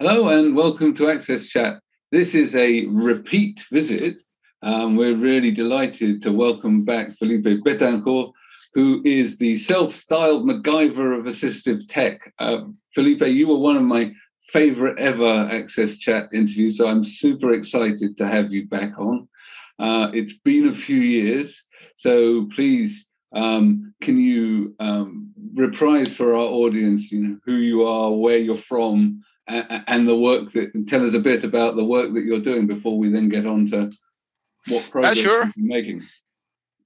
Hello and welcome to Access Chat. This is a repeat visit. Um, we're really delighted to welcome back Felipe Betancourt, who is the self-styled MacGyver of assistive tech. Uh, Felipe, you were one of my favorite ever Access Chat interviews, so I'm super excited to have you back on. Uh, it's been a few years, so please, um, can you um, reprise for our audience, you know, who you are, where you're from, and the work that tell us a bit about the work that you're doing before we then get on to what progress sure. you're making.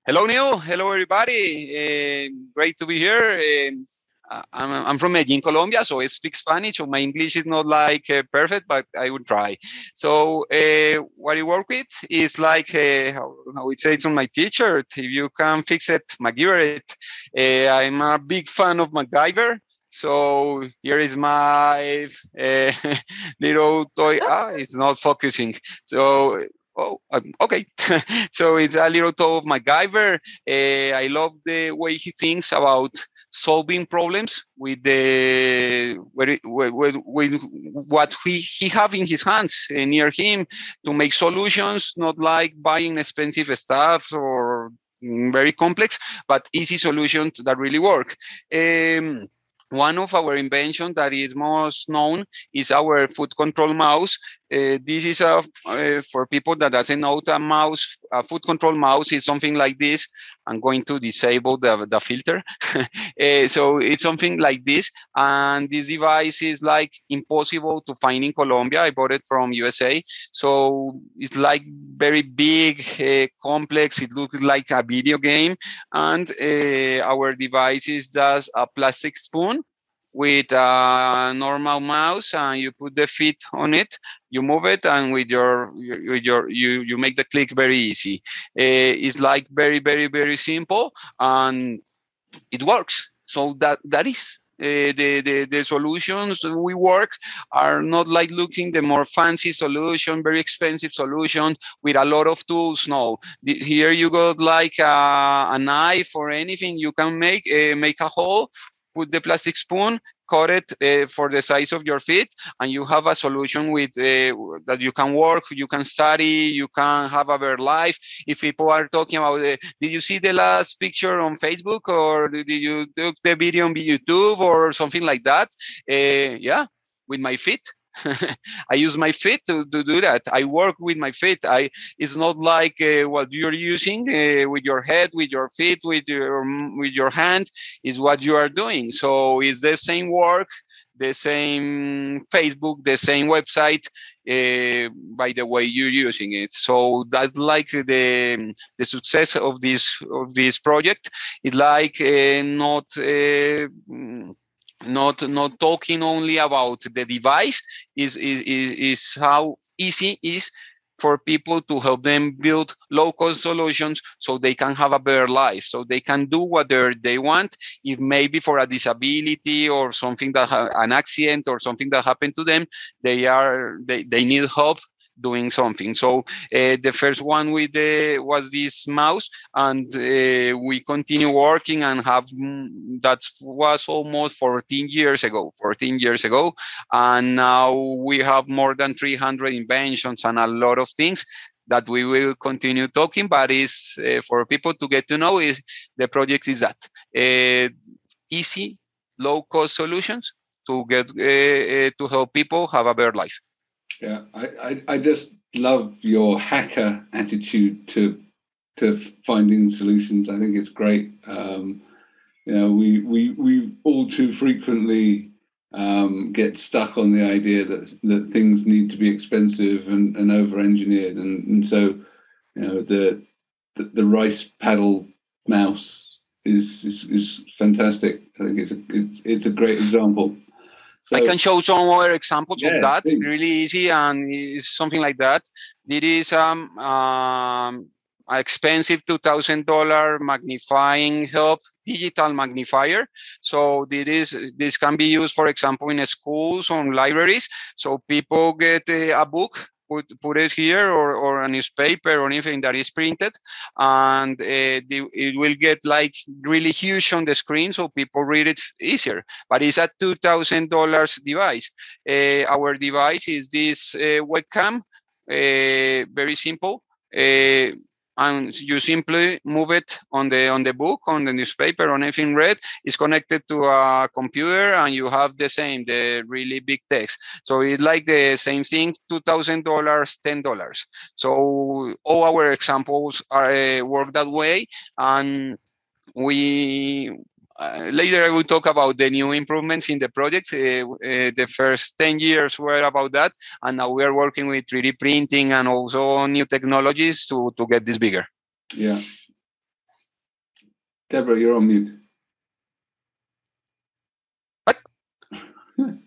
Hello, Neil. Hello, everybody. Uh, great to be here. Uh, I'm, I'm, from Medellin, Colombia, so I speak Spanish. So my English is not like uh, perfect, but I will try. So uh, what I work with is like uh, how, how it says on my T-shirt. If you can fix it, MacGyver it. Uh, I'm a big fan of MacGyver. So here is my uh, little toy. Ah, it's not focusing. So oh, um, okay. so it's a little toy of MacGyver. Uh, I love the way he thinks about solving problems with the with, with, with what he, he have in his hands uh, near him to make solutions, not like buying expensive stuff or mm, very complex, but easy solutions that really work. Um, one of our inventions that is most known is our foot control mouse. Uh, this is a, uh, for people that doesn't know a mouse, a foot control mouse is something like this. I'm going to disable the, the filter. uh, so it's something like this. And this device is like impossible to find in Colombia. I bought it from USA. So it's like very big, uh, complex. It looks like a video game. And uh, our device is just a plastic spoon with a normal mouse and you put the feet on it you move it and with your with your you you make the click very easy. Uh, it's like very very very simple and it works. So that that is uh, the, the the solutions we work are not like looking the more fancy solution very expensive solution with a lot of tools no. The, here you got like a, a, knife or anything you can make uh, make a hole put the plastic spoon, cut it uh, for the size of your feet, and you have a solution with uh, that you can work, you can study, you can have a better life. If people are talking about, uh, did you see the last picture on Facebook, or did you took the video on YouTube, or something like that? Uh, yeah, with my feet. I use my feet to, to do that. I work with my feet. I it's not like uh, what you're using uh, with your head, with your feet, with your with your hand. Is what you are doing. So it's the same work, the same Facebook, the same website. Uh, by the way you're using it, so that's like the the success of this of this project. It's like uh, not uh, not not talking only about the device is is is how easy is for people to help them build local solutions so they can have a better life. So they can do whatever they want. If maybe for a disability or something that ha- an accident or something that happened to them they are they, they need help doing something. So uh, the first one with the was this mouse, and uh, we continue working and have mm, that was almost 14 years ago. 14 years ago, and now we have more than 300 inventions and a lot of things that we will continue talking. But is uh, for people to get to know is the project is that uh, easy, low cost solutions to get uh, uh, to help people have a better life. Yeah, I, I, I just love your hacker attitude to to finding solutions. I think it's great. Um, you know, we we we all too frequently um, get stuck on the idea that that things need to be expensive and, and over engineered, and, and so you know the, the, the rice paddle mouse is, is is fantastic. I think it's a it's, it's a great example. So, I can show some other examples yeah, of that. Please. Really easy and it's something like that. It is um, um expensive two thousand dollar magnifying help digital magnifier. So this this can be used, for example, in schools or libraries. So people get a, a book put put it here or, or a newspaper or anything that is printed, and uh, the, it will get like really huge on the screen, so people read it easier. But it's a two thousand dollars device. Uh, our device is this uh, webcam, uh, very simple and you simply move it on the on the book on the newspaper on anything read it's connected to a computer and you have the same the really big text. So it's like the same thing $2000 $10 so all our examples are uh, work that way and we uh, later I will talk about the new improvements in the project. Uh, uh, the first 10 years were about that, and now we are working with 3D printing and also new technologies to, to get this bigger. Yeah. Deborah, you're on mute. What?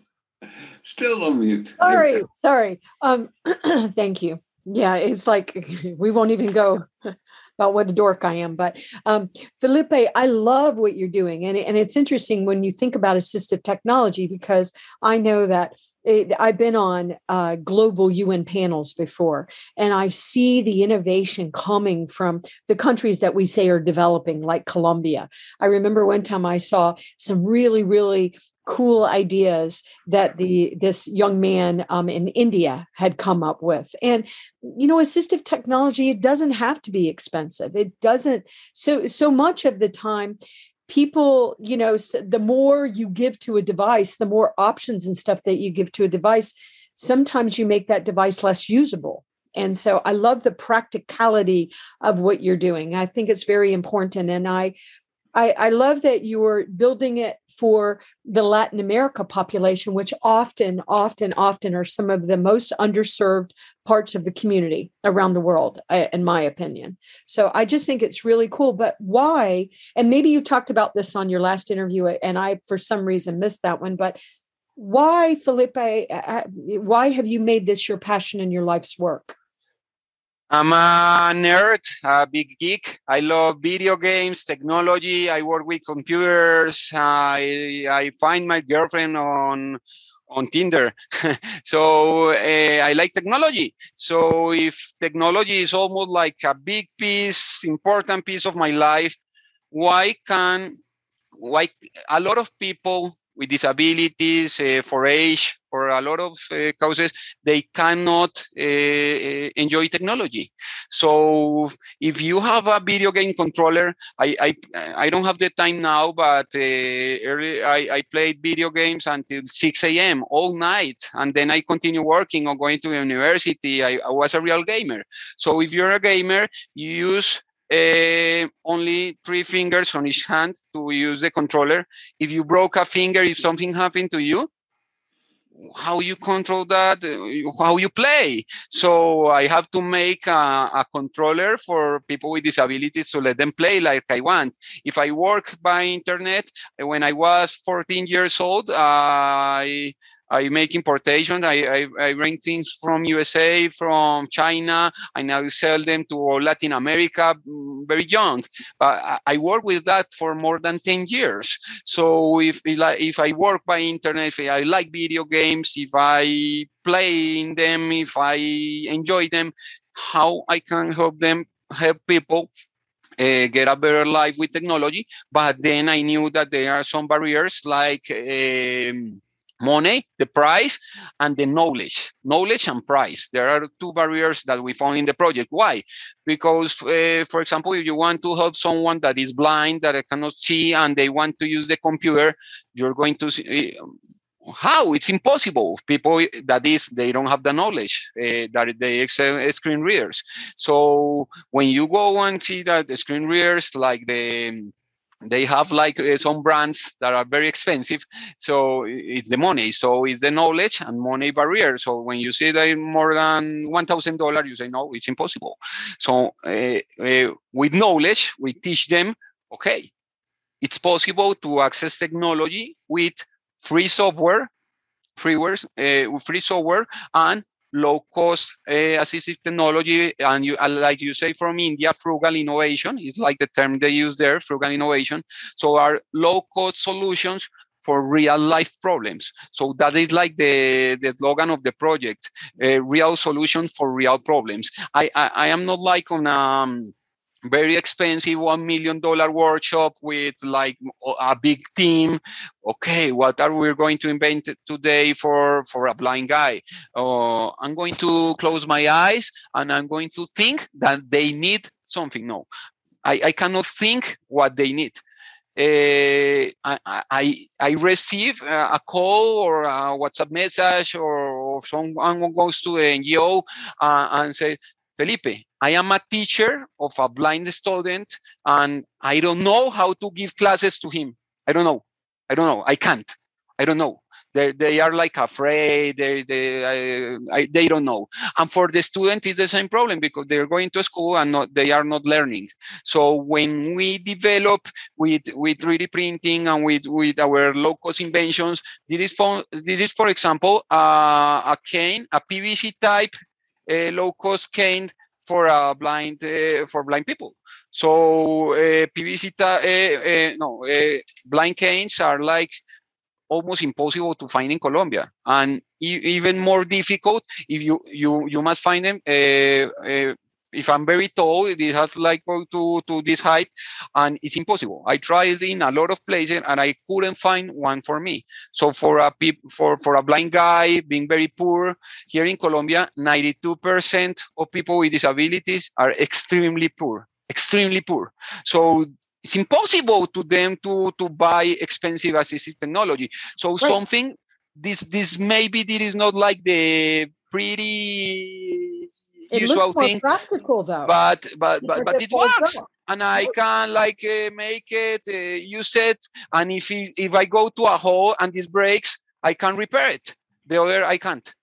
Still on mute. Sorry, sorry. Um, thank you. Yeah, it's like we won't even go about what a dork I am. But um, Felipe, I love what you're doing. And, and it's interesting when you think about assistive technology because I know that it, I've been on uh, global UN panels before, and I see the innovation coming from the countries that we say are developing, like Colombia. I remember one time I saw some really, really cool ideas that the this young man um, in India had come up with. And you know, assistive technology it doesn't have to be expensive. It doesn't. So so much of the time, people you know the more you give to a device, the more options and stuff that you give to a device. Sometimes you make that device less usable. And so I love the practicality of what you're doing. I think it's very important. And I I, I love that you're building it for the Latin America population, which often, often, often are some of the most underserved parts of the community around the world, uh, in my opinion. So I just think it's really cool. But why? And maybe you talked about this on your last interview, uh, and I, for some reason, missed that one. But why, Felipe? Uh, why have you made this your passion and your life's work? I'm a nerd, a big geek. I love video games, technology. I work with computers. I I find my girlfriend on on Tinder. so uh, I like technology. So if technology is almost like a big piece, important piece of my life, why can why a lot of people with disabilities, uh, for age, for a lot of uh, causes, they cannot uh, enjoy technology. So if you have a video game controller, I I, I don't have the time now, but early, I, I played video games until 6 a.m. all night, and then I continue working or going to university. I, I was a real gamer. So if you're a gamer, you use uh, only three fingers on each hand to use the controller. If you broke a finger, if something happened to you, how you control that, how you play. So I have to make a, a, controller for people with disabilities to let them play like I want. If I work by internet, when I was 14 years old, I I make importation. I, I, I, bring things from USA, from China. I now sell them to Latin America mm, very young. But I, work with that for more than 10 years. So if, if I work by internet, if I like video games, if I play in them, if I enjoy them, how I can help them, help people uh, get a better life with technology. But then I knew that there are some barriers like um, money, the price, and the knowledge. Knowledge and price. There are two barriers that we found in the project. Why? Because, uh, for example, if you want to help someone that is blind, that cannot see, and they want to use the computer, you're going to see. Uh, how it's impossible people that is they don't have the knowledge uh, that they excel screen readers so when you go and see that the screen readers like the they have like uh, some brands that are very expensive so it's the money so it's the knowledge and money barrier. So when you see that more than $1000 you say no it's impossible. So uh, uh, with knowledge we teach them okay it's possible to access technology with free software freeware uh, free software and low cost uh, assistive technology and you uh, like you say from india frugal innovation is like the term they use there frugal innovation so our low cost solutions for real life problems. So that is like the, the slogan of the project, a real solution for real problems. I, I, I am not like on um, very expensive one million dollar workshop with like a big team. Okay what are we going to invent today for for a blind guy? Uh, i'm going to close my eyes and i'm going to think that they need something. No i, I cannot think what they need. Uh, I, I, I receive a call or a WhatsApp message or, or someone goes to the NGO uh, and say, Felipe, I am a teacher of a blind student and I don't know how to give classes to him. I don't know. I don't know. I can't. I don't know. They, they are like afraid. They, they, I, I, they don't know. And for the student, it's the same problem because they're going to school and not, they are not learning. So when we develop with, with 3D printing and with, with our low cost inventions, this is for, this is, for example, uh, a cane, a PVC type uh, low cost cane for uh, blind uh, for blind people. So uh, PVC, uh, uh, no, blind canes are like almost impossible to find in Colombia, and e even more difficult if you you you must find them if I'm very tall, it has like go to, to this height and it's impossible. I tried in a lot of places and I couldn't find one for me. So for a for, for a blind guy being very poor here in Colombia, 92% of people with disabilities are extremely poor, extremely poor. So it's impossible to them to, to buy expensive assistive technology. So right. something this this maybe this is not like the pretty it usual thing. practical though. But but but, but it works. Up. And I can like uh, make it, uh, use it, and if it, if I go to a hole and this breaks, I can repair it. The other I can't.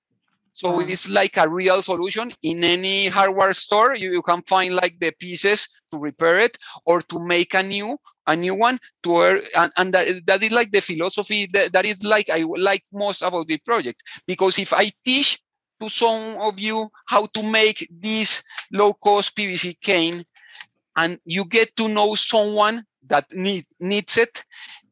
So wow. it's like a real solution. In any hardware store, you, you can find like the pieces to repair it or to make a new a new one to and, and that, that is like the philosophy that, that is like I like most about the project because if I teach to some of you how to make this low cost PVC cane and you get to know someone that need, needs it,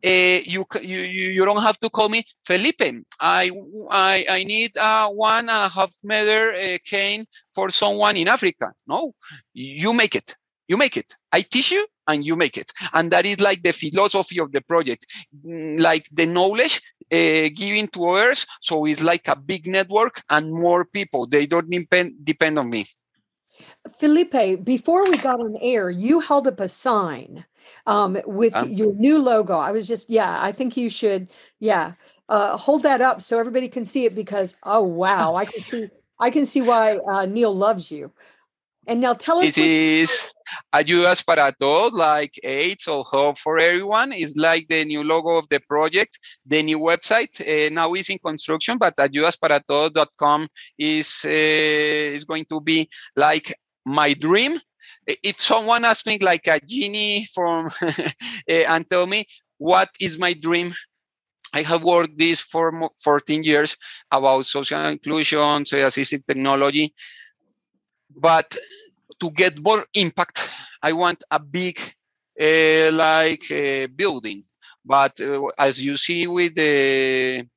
uh, you, you you don't have to call me Felipe. I I, I need a one and a half meter uh, cane for someone in Africa. No, you make it. You make it. I teach you, and you make it. And that is like the philosophy of the project, mm, like the knowledge uh, given to others. So it's like a big network and more people. They don't depend depend on me. Felipe, before we got on air, you held up a sign um, with um, your new logo. I was just, yeah, I think you should, yeah, uh, hold that up so everybody can see it because, oh wow, I can see, I can see why uh, Neil loves you. And now tell us. It is Ayudas para Todos, like AIDS or Hope for Everyone, It's like the new logo of the project. The new website uh, now is in construction, but ayudasparatodos.com is uh, is going to be like my dream. If someone asks me like a genie from uh, and tell me what is my dream, I have worked this for 14 years about social inclusion, social assistive technology, but to get more impact, I want a big uh, like uh, building. But uh, as you see with the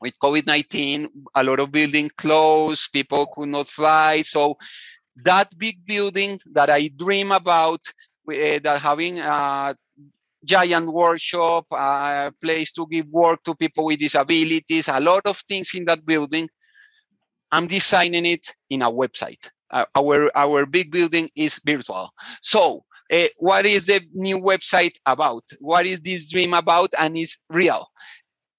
with COVID-19, a lot of building closed, people could not fly. So that big building that I dream about, uh, that having a giant workshop, a place to give work to people with disabilities, a lot of things in that building. I'm designing it in a website our our big building is virtual. So uh, what is the new website about? What is this dream about? And it's real.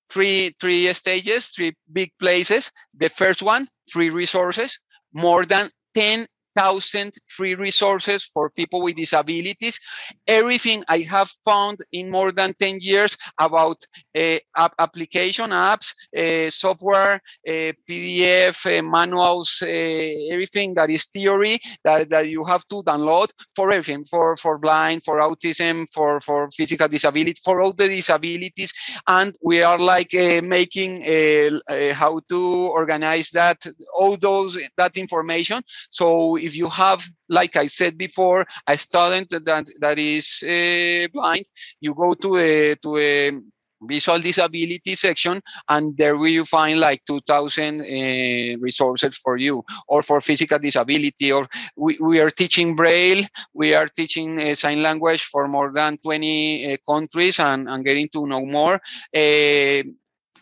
Three three stages three big places. The first one free resources more than 10 thousand free resources for people with disabilities. Everything I have found in more than 10 years about uh, app application apps, uh, software, uh, PDF, manuals, everything that is theory that, that you have to download for everything, for, for blind, for autism, for, for physical disability, for all the disabilities. And we are like making how to organize that, all those, that information. So if you have, like I said before, a student that that is uh, blind, you go to a to a visual disability section and there will you find like 2000 uh, resources for you or for physical disability or we, we are teaching braille we are teaching uh, sign language for more than 20 uh, countries and, and getting to know more. Uh,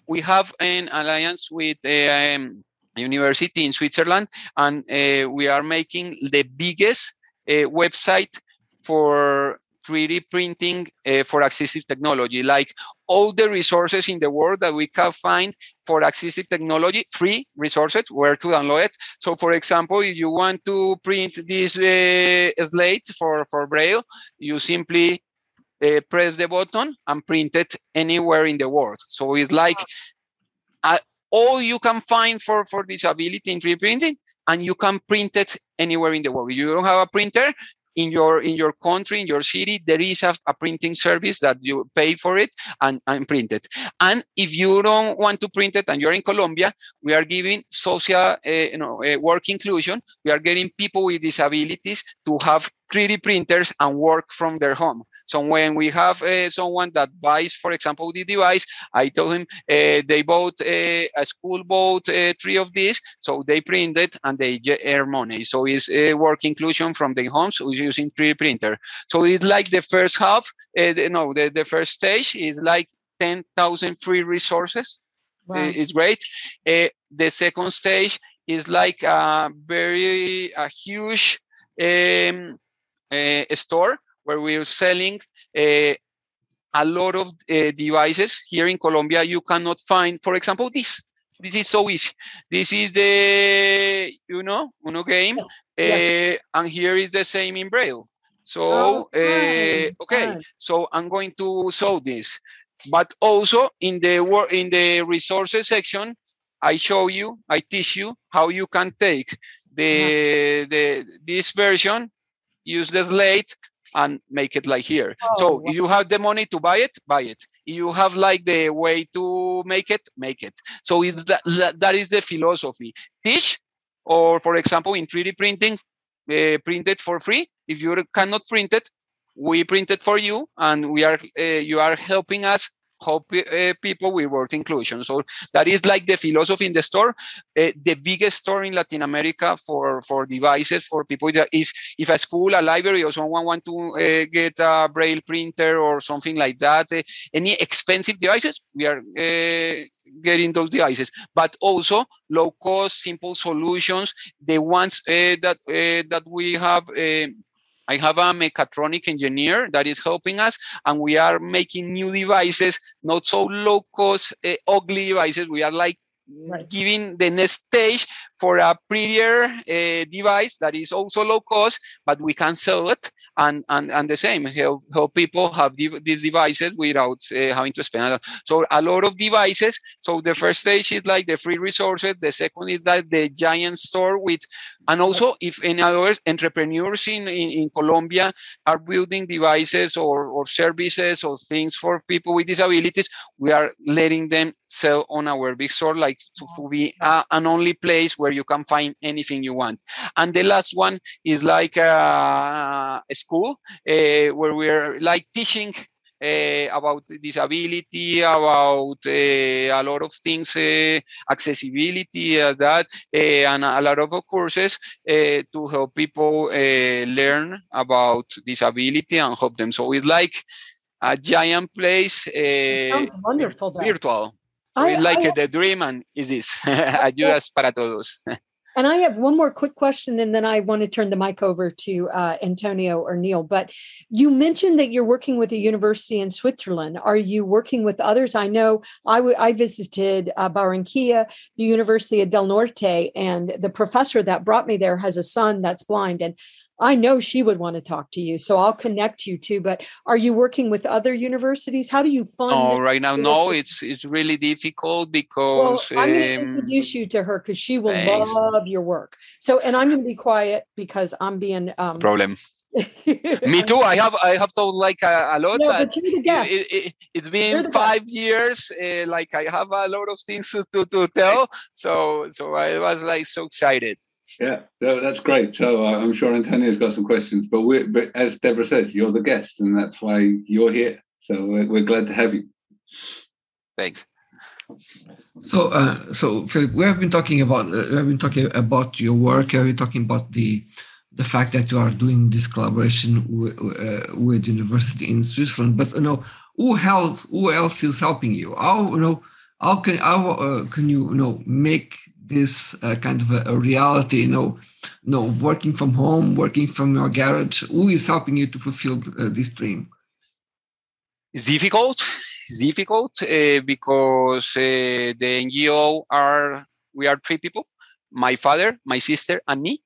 we have an alliance with um, university in switzerland and uh, we are making the biggest uh, website for 3D printing uh, for assistive technology, like all the resources in the world that we can find for assistive technology, free resources, where to download it. So for example, if you want to print this uh, slate for, for Braille, you simply uh, press the button and print it anywhere in the world. So it's like all you can find for, for disability in 3D printing, and you can print it anywhere in the world. You don't have a printer, in your in your country in your city there is a, a, printing service that you pay for it and, and print it. And if you don't want to print it and you're in colombia we are giving social uh, you know uh, work inclusion. We are getting people with disabilities to have 3d printers and work from their home so when we have uh, someone that buys, for example, the device, I told him uh, they bought uh, a school bought uh, three of these, so they print it and they earn money. So it's work inclusion from the homes using 3D printer. So it's like the first half, uh, no, the, the first stage is like 10,000 free resources. Wow. it's great. Uh, the second stage is like a very a huge um, store where we're selling uh, a lot of uh, devices here in Colombia. You cannot find, for example, this. This is so easy. This is the, you know, Uno game. Yes. Uh, and here is the same in Braille. So, oh, okay, so I'm going to show this. But also in the in the resources section, I show you, I teach you how you can take the, the this version, use the slate, and make it like here. Oh, so wow. if you have the money to buy it, buy it. You have like the way to make it, make it. So it's that, that is the philosophy. Teach, or for example, in 3D printing, uh, print it for free. If you cannot print it, we print it for you, and we are uh, you are helping us help uh, people with work inclusion. So that is like the philosophy in the store. Uh, the biggest store in Latin America for for devices for people that if if a school, a library, or someone want to uh, get a braille printer or something like that, any expensive devices, we are getting those devices. But also low cost, simple solutions, the ones that that we have I have a mechatronic engineer that is helping us, and we are making new devices, not so low cost, uh, ugly devices. We are like right. giving the next stage for a prettier uh, device that is also low cost, but we can sell it and and, and the same help, help people have these devices without uh, having to spend. So a lot of devices. So the first stage is like the free resources. The second is that the giant store with, and also if any other entrepreneurs in, in, in Colombia are building devices or, or services or things for people with disabilities, we are letting them sell on our big store, like to, to be a, an only place where you can find anything you want. And the last one is like a, a school uh, where we're like teaching uh, about disability, about uh, a lot of things, uh, accessibility, that, and a lot of courses to help people learn about disability and help them. So it's like a giant place. sounds wonderful. Virtual. I, it's like I, the dream and is this ayudas para todos. And I have one more quick question, and then I want to turn the mic over to uh, Antonio or Neil. But you mentioned that you're working with a university in Switzerland. Are you working with others? I know I, w- I visited uh, Barranquilla, the University of Del Norte, and the professor that brought me there has a son that's blind. And I know she would want to talk to you, so I'll connect you too. But are you working with other universities? How do you fund? Oh, right now, no. It's it's really difficult because well, I'm going to um, introduce you to her because she will thanks. love your work. So, and I'm going to be quiet because I'm being um, problem. Me too. I have I have told like a, a lot, no, but, but it, it, has it, been five best. years. Uh, like I have a lot of things to, to tell. So so I was like so excited. Yeah, no, that's great. So uh, I'm sure Antonio's got some questions, but we but as Deborah says, you're the guest, and that's why you're here. So we're, we're glad to have you. Thanks. So, uh, so Philip, we have been talking about uh, we have been talking about your work. We have been talking about the the fact that you are doing this collaboration with, uh, with university in Switzerland. But you know, who else who else is helping you? How you know how can how uh, can you you know make this uh, kind of a, a, reality? You know, know, working from home, working from your garage. Who is helping you to fulfill uh, this dream? It's difficult. It's difficult uh, because uh, the NGO are we are three people: my father, my sister, and me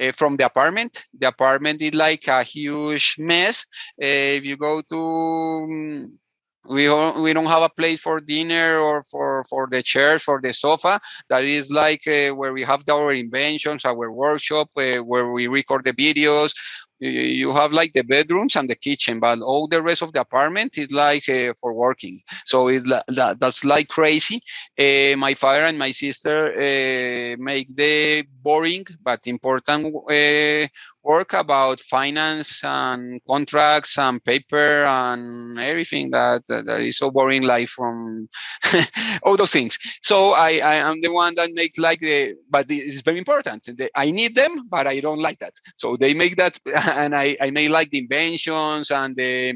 uh, from the apartment. The apartment is like a huge mess. Uh, if you go to um, we we don't have a place for dinner or for for the chairs for the sofa. That is like uh, where we have our inventions our workshop uh, where we record the videos. You have like the bedrooms and the kitchen but all the rest of the apartment is like uh, for working. So it's that, that's like crazy. Uh, my father and my sister uh, make the boring but important uh, work about finance and contracts and paper and everything that that is so boring life from all those things. So i i am the one that make like the but it's very important. I need them but i don't like that. So they make that and i i may like the inventions and the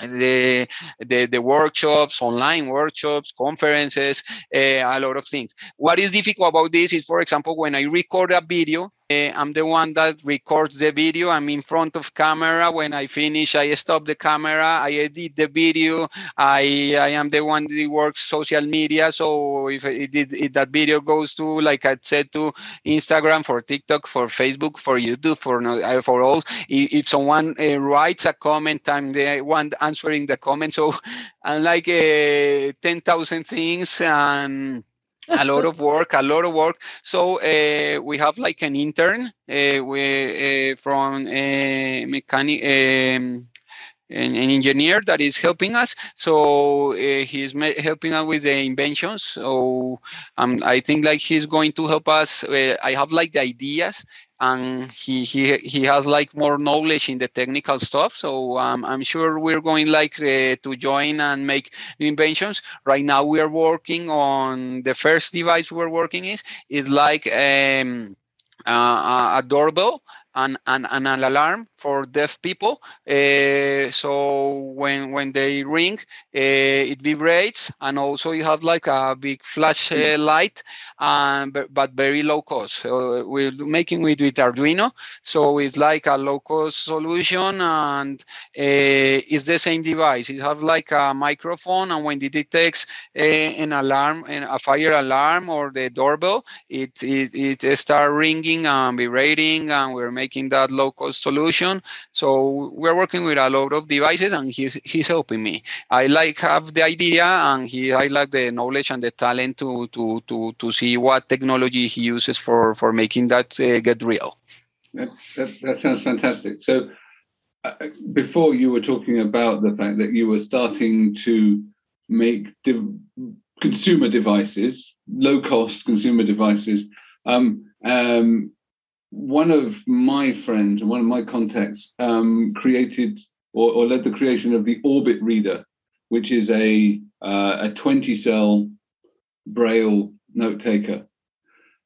the, the, the workshops, online workshops, conferences, uh, a lot of things. What is difficult about this is, for example, when I record a video, I'm the one that records the video. I'm in front of camera. When I finish, I stop the camera. I edit the video. I I am the one that works social media. So if, it, if that video goes to, like I said, to Instagram, for TikTok, for Facebook, for YouTube, for uh, for all. If, someone uh, writes a comment, I'm the one answering the comment. So I'm like uh, ten thousand things and a lot of work, a lot of work. So uh, we have like an intern uh, we, uh, from mechanic. Um, an, an, engineer that is helping us. So uh, he's helping us with the inventions. So um, I think like he's going to help us. Uh, I have like the ideas, and he he he has like more knowledge in the technical stuff. So um, I'm sure we're going like uh, to join and make inventions. Right now we are working on the first device we're working is is like um, uh, a doorbell and, and, and an alarm for deaf people. Uh, so when when they ring, uh, it vibrates, and also you have like a big flash uh, light, and but very low cost. So we're making it with Arduino, so it's like a low cost solution, and uh, it's the same device. It has like a microphone, and when it detects uh, an alarm, a fire alarm or the doorbell, it it, it starts ringing and vibrating, and we're making that low cost solution so we're working with a lot of devices, and he, he's helping me. I like have the idea, and he I like the knowledge and the talent to to to to see what technology he uses for for making that uh, get real. That, that, that sounds fantastic. So uh, before you were talking about the fact that you were starting to make de- consumer devices, low cost consumer devices. Um, um, one of my friends, and one of my contacts, um, created or, or, led the creation of the Orbit Reader, which is a uh, a 20 cell Braille note taker.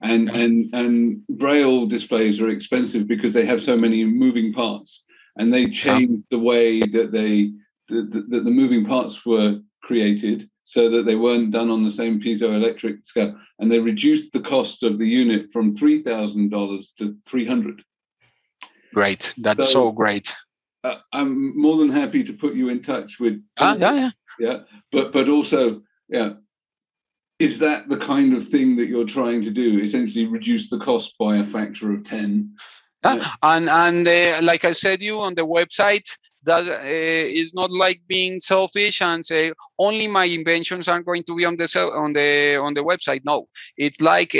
And, and, and Braille displays are expensive because they have so many moving parts, and they changed the way that they that the, the moving parts were created so that they weren't done on the same piezoelectric scale, and they reduced the cost of the unit from three thousand dollars to three hundred. Great, that's so, so great. Uh, I'm more than happy to put you in touch with. Ah, yeah, yeah, yeah. But but also, yeah, is that the kind of thing that you're trying to do? Essentially, reduce the cost by a factor of ten. Yeah. And and uh, like I said, you on the website, that uh, is not like being selfish and say only my inventions are going to be on the on the on the website. No, it's like uh,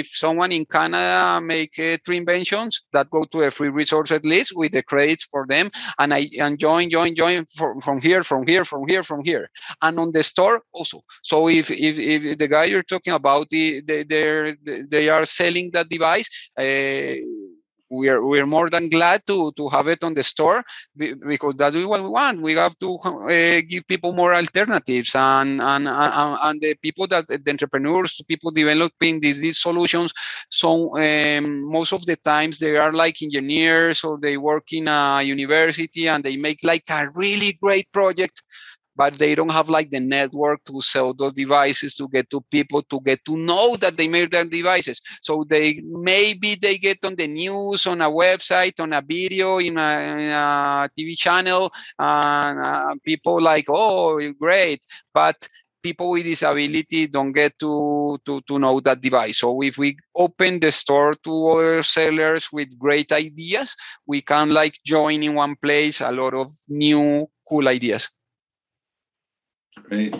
if someone in Canada make uh, three inventions that go to a free resource at least with the credits for them, and I and join join join from, from here from here from here from here, and on the store also. So if if, if the guy you're talking about the, the they they are selling that device. We are we are more than glad to to have it on the store because that's what we want. We have to uh, give people more alternatives and and and, and the people that the entrepreneurs, people developing these these solutions. So um, most of the times they are like engineers or they work in a university and they make like a really great project but they don't have like the network to sell those devices to get to people to get to know that they made their devices so they maybe they get on the news on a website on a video in a, in a tv channel and uh, people like oh great but people with disability don't get to, to, to know that device. So if we open the store to other sellers with great ideas, we can like join in one place a lot of new cool ideas. Great.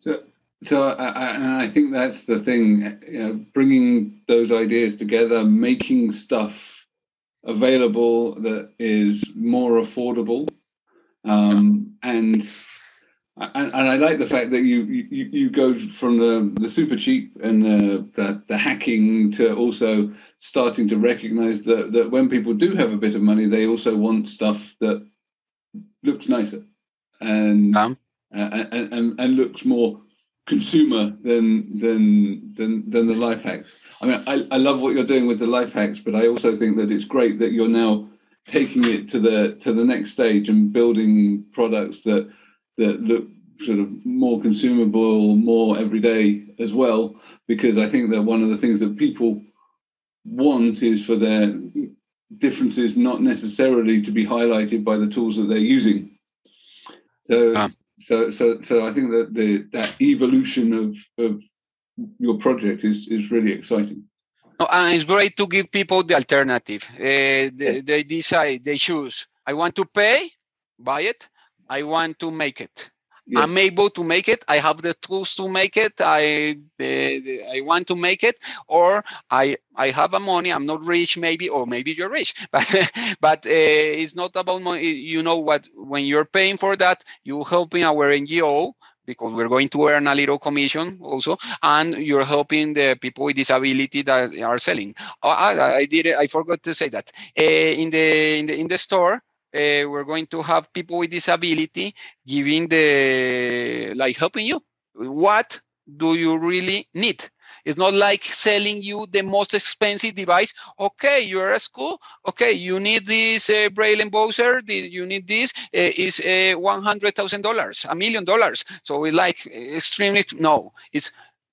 So, so I, and I think that's the thing, you know, bringing those ideas together, making stuff available that is more affordable, um, and, and and I like the fact that you you, you go from the, the super cheap and the, the, the hacking to also starting to recognize that that when people do have a bit of money, they also want stuff that looks nicer and. Um and, and, and looks more consumer than than than than the life hacks. I mean, I, I love what you're doing with the life hacks, but I also think that it's great that you're now taking it to the to the next stage and building products that that look sort of more consumable, more everyday as well. Because I think that one of the things that people want is for their differences not necessarily to be highlighted by the tools that they're using. So um so so so I think that the that evolution of of your project is is really exciting. Oh, and it's great to give people the alternative. Uh, they, they decide, they choose. I want to pay, buy it. I want to make it i'm able to make it. I have the tools to make it. I i want to make it. Or i i have a money. I'm not rich maybe or maybe you're rich. But but uh, it's not about money. You know what when you're paying for that you're helping our ngo because we're going to earn a little commission also, and you're helping the people with disability that are selling. Oh, I, I did. I forgot to say that. Uh, in the in the in the store uh, we're going to have people with disability giving the like helping you what do you really need it's not like selling you the most expensive device. Okay, you're at school. Okay, you need this uh, braille embosser. You need this. Uh, is uh, one hundred thousand dollars, a million dollars. So we like extremely no. It's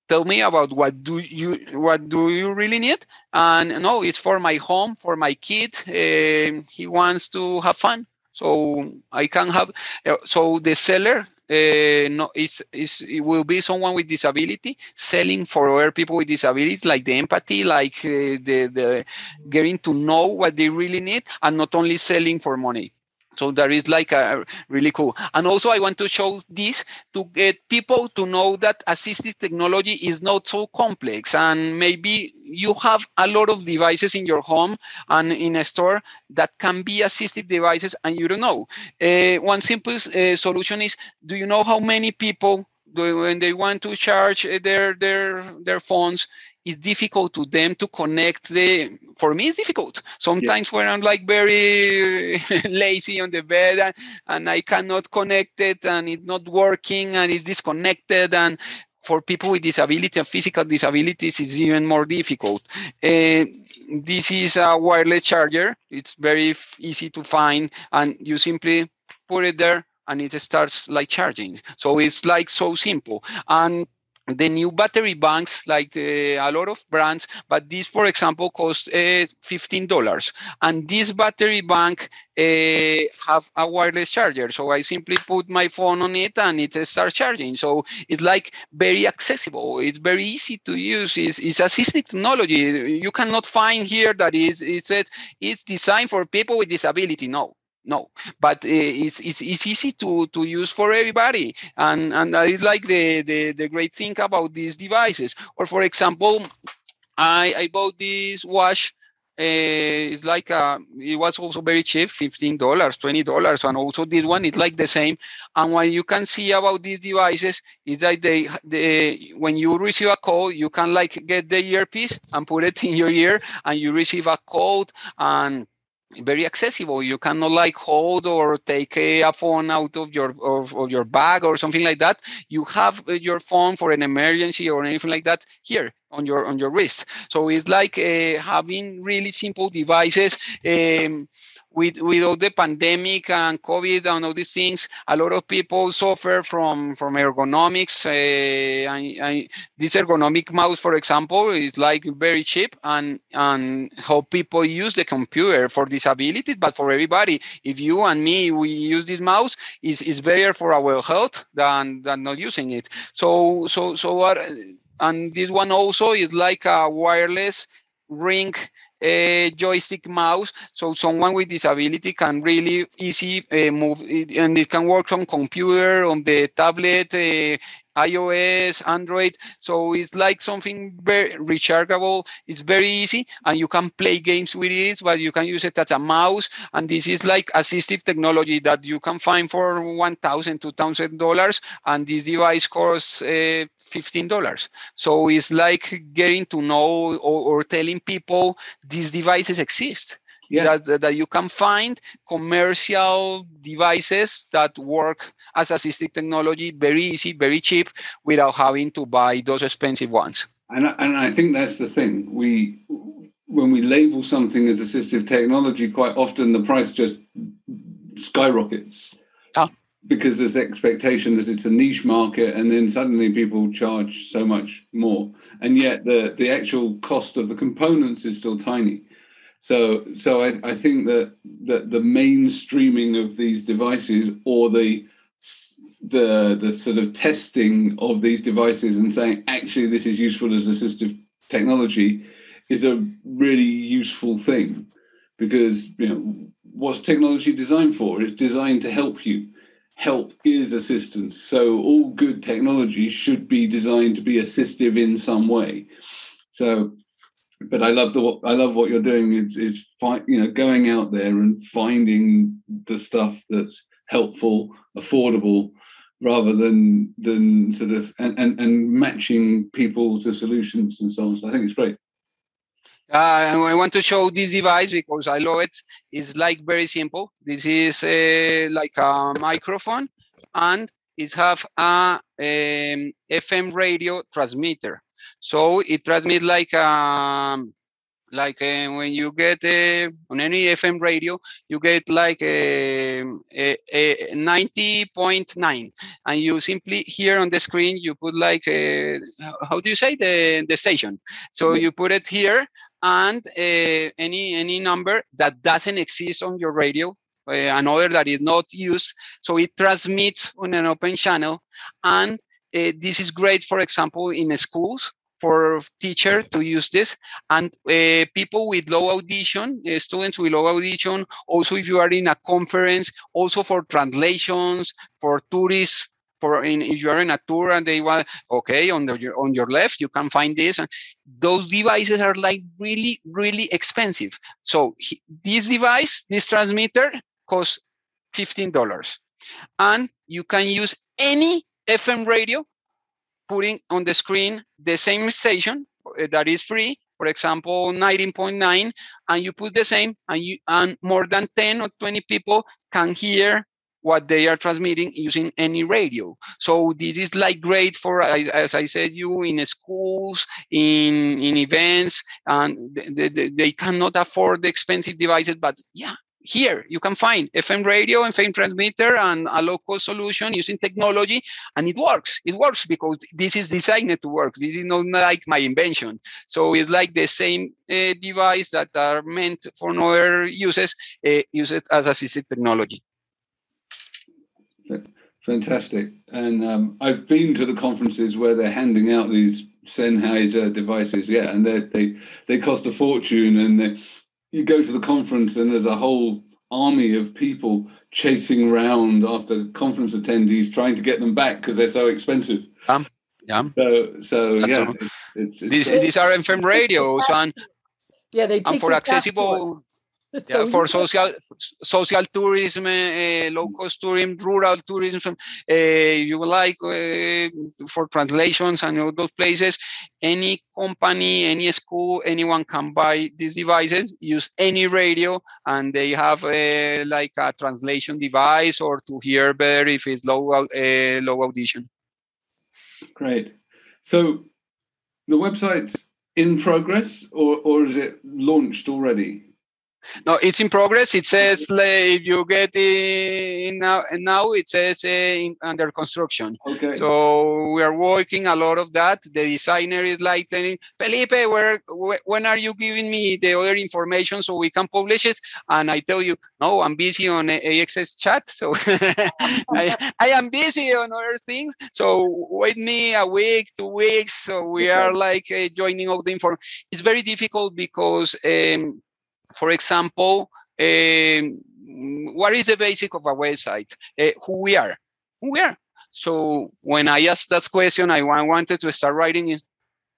tell me about what do you what do you really need? And no it's for my home for my kid. Uh, he wants to have fun. So i can have uh, so the seller uh, no, it's, it's, it will be someone with disability selling for other people with disabilities, like the empathy, like uh, the, the getting to know what they really need, and not only selling for money. So there is like a really cool. And also I want to show this to get people to know that assistive technology is not so complex. And maybe you have a lot of devices in your home and in a store that can be assistive devices and you don't know. Uh, one simple uh, solution is, do you know how many people when they want to charge their their their phones it's difficult to them to connect the for me it's difficult. Sometimes yeah. when i'm like very lazy on the bed and, and i cannot connect it and it's not working and it's disconnected and for people with disability and physical disabilities it's even more difficult. Uh, this is a wireless charger. It's very easy to find and you simply put it there and it starts like charging. So it's like so simple. And the new battery banks like the, a lot of brands but this for example costs uh, $15 and this battery bank uh, have a wireless charger. So i simply put my phone on it and it starts charging. So it's like very accessible. It's very easy to use. It's, it's assistive technology. You cannot find here that is it said it's designed for people with disability. No no but uh, it's, it's, it's easy to to use for everybody and and that is like the, the the great thing about these devices or for example i i bought this watch uh, it's like uh, it was also very cheap, fifteen dollars, twenty dollars, and also this one is like the same. And what you can see about these devices is that they, they when you receive a call, you can like get the earpiece and put it in your ear, and you receive a code and very accessible. You cannot like hold or take a, phone out of your of, of, your bag or something like that. You have uh, your phone for an emergency or anything like that here on your on your wrist. So it's like uh, having really simple devices. Um, with with all the pandemic and COVID and all these things, a lot of people suffer from from ergonomics. Uh, this ergonomic mouse, for example, is like very cheap and and how people use the computer for disability, but for everybody. If you and me we use this mouse, is is better for our health than than not using it. So so so what? And this one also is like a wireless ring a joystick mouse. So someone with disability can really easy uh, move it, and it can work on computer on the tablet uh, ios android. So it's like something very rechargeable. It's very easy and you can play games with it but you can use it as a mouse. And this is like assistive technology that you can find for 1000 2000 dollars and this device costs uh, $15 so it's like getting to know or, or telling people these devices exist yeah. that, that you can find commercial devices that work as assistive technology very easy very cheap without having to buy those expensive ones. And, and i think that's the thing. We when we label something as assistive technology quite often the price just skyrockets. Yeah because there's expectation that it's a niche market and then suddenly people charge so much more. And yet the the actual cost of the components is still tiny so so i, I think that that the mainstreaming of these devices or the the the sort of testing of these devices and saying actually this is useful as assistive technology is a really useful thing because you know what's technology designed for it's designed to help you help is assistance. So all good technology should be designed to be assistive in some way. So, but I love the I love what you're doing. Is is find, you know going out there and finding the stuff that's helpful, affordable, rather than than sort of and and, and matching people to solutions and so on. So I think it's great. Uh, I want to show this device because I love it. It's like very simple. This is a, like a microphone and it have a um, FM radio transmitter. So it transmits like um, like uh, when you get uh, on any FM radio, you get like a, a, a 90.9, and you simply here on the screen you put like a, how do you say? The the station? So you put it here, and uh, any any number that doesn't exist on your radio uh, another that is not used. So it transmits on an open channel and uh, this is great for example in schools for teacher to use this. And uh, people with low audition uh, students with low audition also if you are in a conference also for translations for tourists for in, if you are in a tour and they want okay on the on your left you can find this. And those devices are like really really expensive. So he, this device this transmitter costs $15 and you can use any fm radio putting on the screen the same station uh, that is free for example 19.9 and you put the same and you and more than 10 or 20 people can hear what they are transmitting using any radio. So this is like great for, as I said, you in schools, in in events, and they, they, they cannot afford the expensive devices. But yeah, here you can find FM radio and FM transmitter and a local solution using technology, and it works. It works because this is designed to work. This is not like my invention. So it's like the same uh, device that are meant for other uses, uh, as assistive technology. Fantastic. And um, I've been to the conferences where they're handing out these Sennheiser devices, yeah, and they they they cost a fortune. And they, you go to the conference, and there's a whole army of people chasing around after conference attendees, trying to get them back because they're so expensive. Um, yeah. So so That's yeah, it's, it's, these these are FM radios, and Yeah, they take and for accessible passport. yeah, So for social social tourism, uh, low cost tourism, rural tourism, uh, you would like uh, for translations and all those places, any company, any school, anyone can buy these devices, use any radio, and they have uh, like a translation device or to hear better if it's low uh, low audition. Great. So the website's in progress or, or is it launched already? No, it's in progress. It says like, if you get in now, and now it says uh, in, under construction. Okay. So we are working a lot of that. The designer is like telling Felipe, where wh- when are you giving me the other information so we can publish it? And I tell you, no, I'm busy on A- AXS chat. So I, I am busy on other things. So wait me a week, two weeks. So we Okay. are like uh, joining all the information. It's very difficult because, um, for example, um, what is the basic of a website? Uh, who we are, who we are. So when I asked that question, I wanted to start writing it,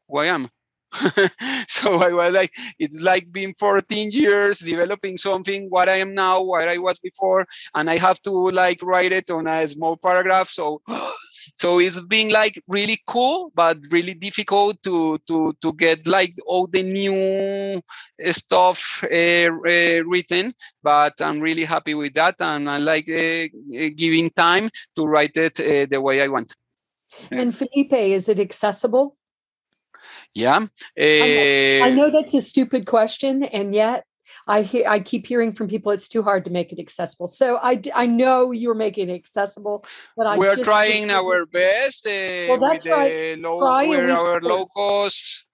who I am. so I was like, it's like being 14 years developing something, what I am now, what I was before, and I have to like write it on a small paragraph. So, so it's been like really cool, but really difficult to to to get like all the new stuff uh, uh, written. But I'm really happy with that, and I like uh, uh, giving time to write it uh, the way I want. And Felipe, is it accessible? Yeah. I Uh, know that's a stupid question, and yet I hear I keep hearing from people it's too hard to make it accessible. So I d- I know you're making it accessible, but I we're just trying our best uh, Well, that's right. low with our support. low cost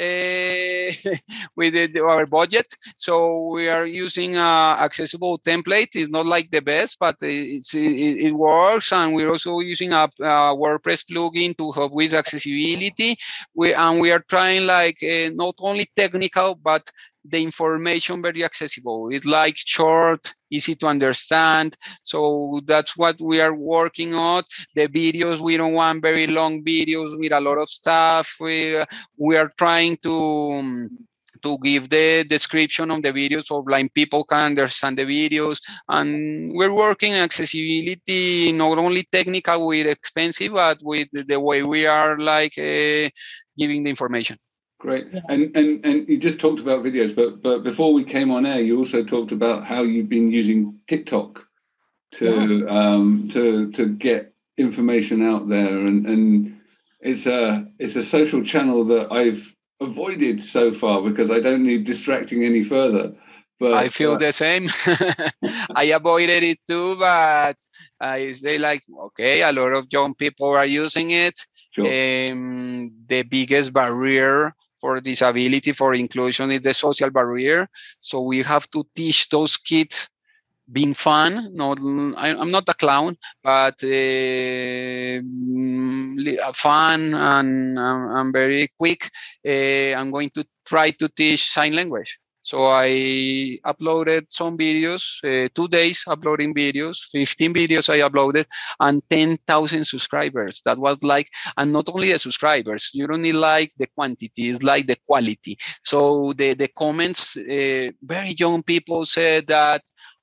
with the, our budget. So we are using a accessible template. It's not like the best but it, it works. And we're also using a, a wordpress plugin to help with accessibility. We and we are trying like uh, not only technical but the information very accessible. It's like short easy to understand. So that's what we are working on. The videos we don't want very long videos with a lot of stuff. We, we are trying to to give the description of the videos so blind people can understand the videos. And we're working accessibility not only technical with expensive but with the way we are like uh, giving the information Great. Yeah. And, and and you just talked about videos, but but before we came on air, you also talked about how you've been using TikTok to Yes. um, to to get information out there, and and it's a it's a social channel that I've avoided so far because I don't need distracting any further. But I feel uh, the same. I avoided it too, but I say like, okay, a lot of young people are using it. sure. Um, the biggest barrier for disability, for inclusion, is the social barrier. So we have to teach those kids being fun. Not, I, I'm not a clown, but uh, uh, fun and I'm very quick. Uh, I'm going to try to teach sign language. So I uploaded some videos, uh, two days uploading videos, 15 videos I uploaded, and 10,000 subscribers. That was like, and not only the subscribers, you don't need like the quantity, it's like the quality. So the, the comments, uh, very young people said that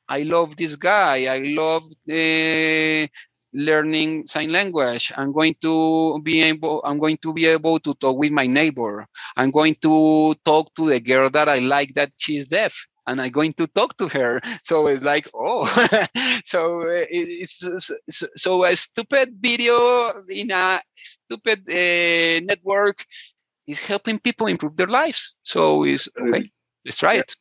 I love this guy, I love uh, learning sign language. I'm going to be able, I'm going to be able to talk with my neighbor. I'm going to talk to the girl that I like that she's deaf and I'm going to talk to her. So it's like, oh, so it's so- so a stupid video in a stupid uh, network is helping people improve their lives. So it's okay. Let's try it.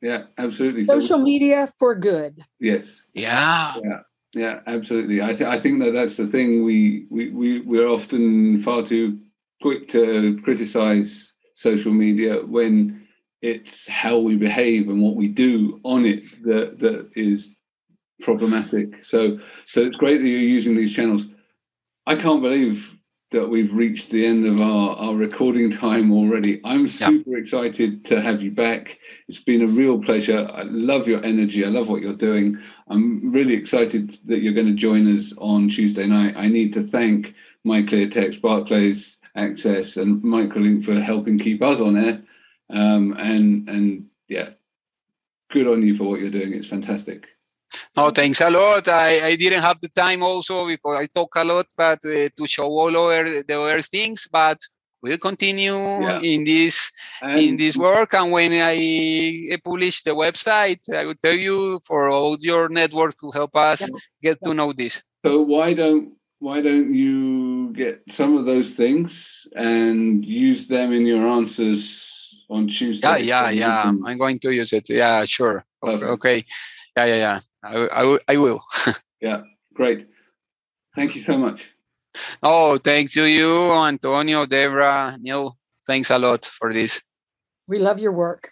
yeah, absolutely. So- social media for good. yes. Yeah. Yeah, absolutely. I, th- I think that that's the thing. We, we, we, we're often far too quick to criticize social media when it's how we behave and what we do on it that, that is problematic. So, so it's great that you're using these channels. I can't believe that we've reached the end of our, our recording time already. I'm super excited to have you back. It's been a real pleasure. I love your energy. I love what you're doing. I'm really excited that you're going to join us on Tuesday night. I need to thank My Clear Text, Barclays Access, and Microlink for helping keep us on air. Um, and and yeah, good on you for what you're doing. It's fantastic. No, thanks a lot. I, I didn't have the time also because I talk a lot, but uh, to show all over the other things. But we'll continue Yeah. in this in this work. And when I publish the website, I will tell you for all your network to help us Yeah. get to know this. so why don't why don't you get some of those things and use them in your answers on Tuesday? Yeah, yeah, yeah. can- I'm going to use it. Yeah, sure. Okay. Okay. Yeah, yeah, yeah. I, will- I, will- yeah. Great. Thank you so much. Oh, thanks to you, Antonio, Debra, Neil. Thanks a lot for this. We love your work.